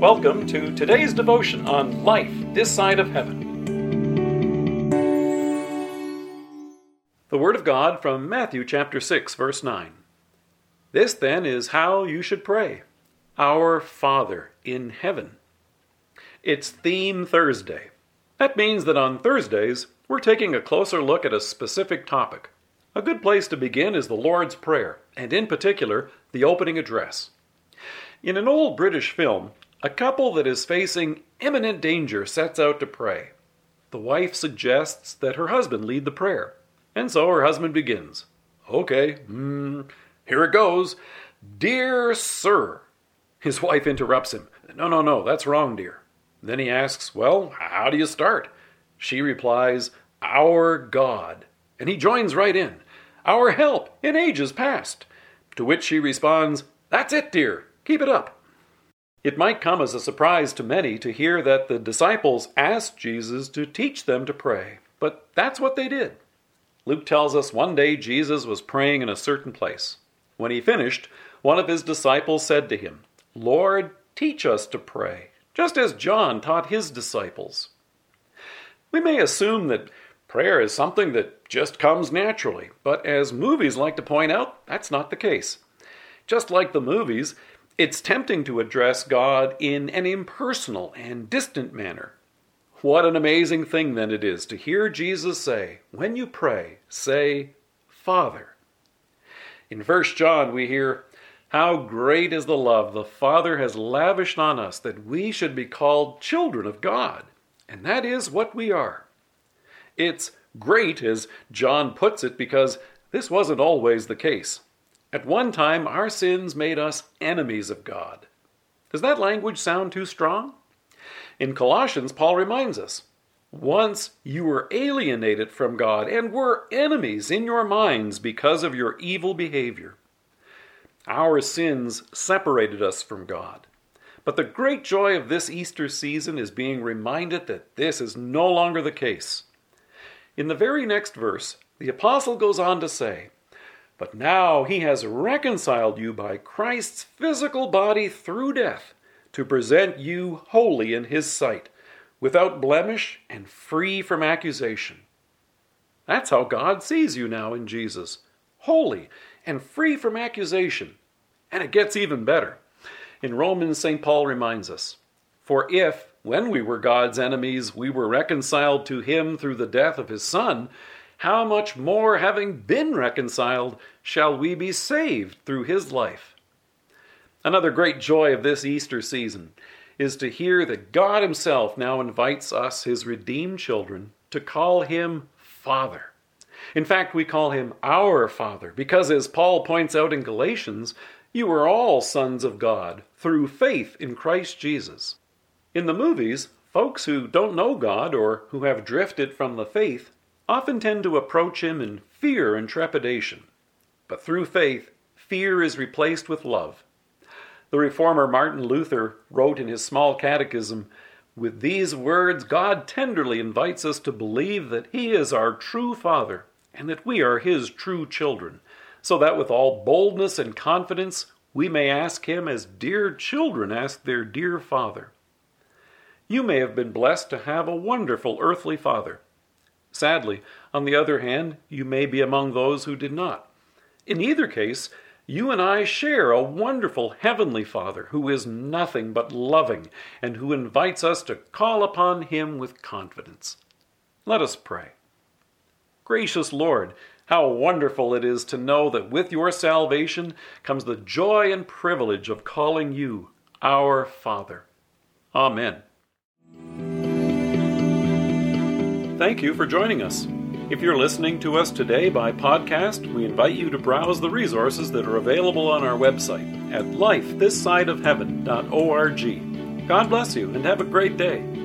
Welcome to today's devotion on life this side of heaven. The Word of God from Matthew chapter 6, verse 9. This then is how you should pray Our Father in heaven. It's Theme Thursday. That means that on Thursdays, we're taking a closer look at a specific topic. A good place to begin is the Lord's Prayer, and in particular, the opening address. In an old British film, a couple that is facing imminent danger sets out to pray. The wife suggests that her husband lead the prayer, and so her husband begins. Okay, mm, here it goes. Dear sir. His wife interrupts him. No, no, no, that's wrong, dear. Then he asks, Well, how do you start? She replies, Our God. And he joins right in. Our help in ages past. To which she responds, That's it, dear. Keep it up. It might come as a surprise to many to hear that the disciples asked Jesus to teach them to pray, but that's what they did. Luke tells us one day Jesus was praying in a certain place. When he finished, one of his disciples said to him, Lord, teach us to pray, just as John taught his disciples. We may assume that prayer is something that just comes naturally, but as movies like to point out, that's not the case. Just like the movies, it's tempting to address God in an impersonal and distant manner. What an amazing thing then it is to hear Jesus say, When you pray, say, Father. In 1 John, we hear, How great is the love the Father has lavished on us that we should be called children of God. And that is what we are. It's great, as John puts it, because this wasn't always the case. At one time, our sins made us enemies of God. Does that language sound too strong? In Colossians, Paul reminds us once you were alienated from God and were enemies in your minds because of your evil behavior. Our sins separated us from God. But the great joy of this Easter season is being reminded that this is no longer the case. In the very next verse, the apostle goes on to say, but now he has reconciled you by Christ's physical body through death to present you holy in his sight, without blemish and free from accusation. That's how God sees you now in Jesus holy and free from accusation. And it gets even better. In Romans, St. Paul reminds us For if, when we were God's enemies, we were reconciled to him through the death of his Son, how much more, having been reconciled, shall we be saved through his life? Another great joy of this Easter season is to hear that God Himself now invites us, His redeemed children, to call Him Father. In fact, we call Him our Father because, as Paul points out in Galatians, you are all sons of God through faith in Christ Jesus. In the movies, folks who don't know God or who have drifted from the faith often tend to approach him in fear and trepidation. But through faith, fear is replaced with love. The reformer Martin Luther wrote in his small catechism With these words, God tenderly invites us to believe that He is our true Father and that we are His true children, so that with all boldness and confidence we may ask Him as dear children ask their dear Father. You may have been blessed to have a wonderful earthly Father. Sadly, on the other hand, you may be among those who did not. In either case, you and I share a wonderful Heavenly Father who is nothing but loving and who invites us to call upon Him with confidence. Let us pray. Gracious Lord, how wonderful it is to know that with your salvation comes the joy and privilege of calling you our Father. Amen. Thank you for joining us. If you're listening to us today by podcast, we invite you to browse the resources that are available on our website at lifethissideofheaven.org. God bless you and have a great day.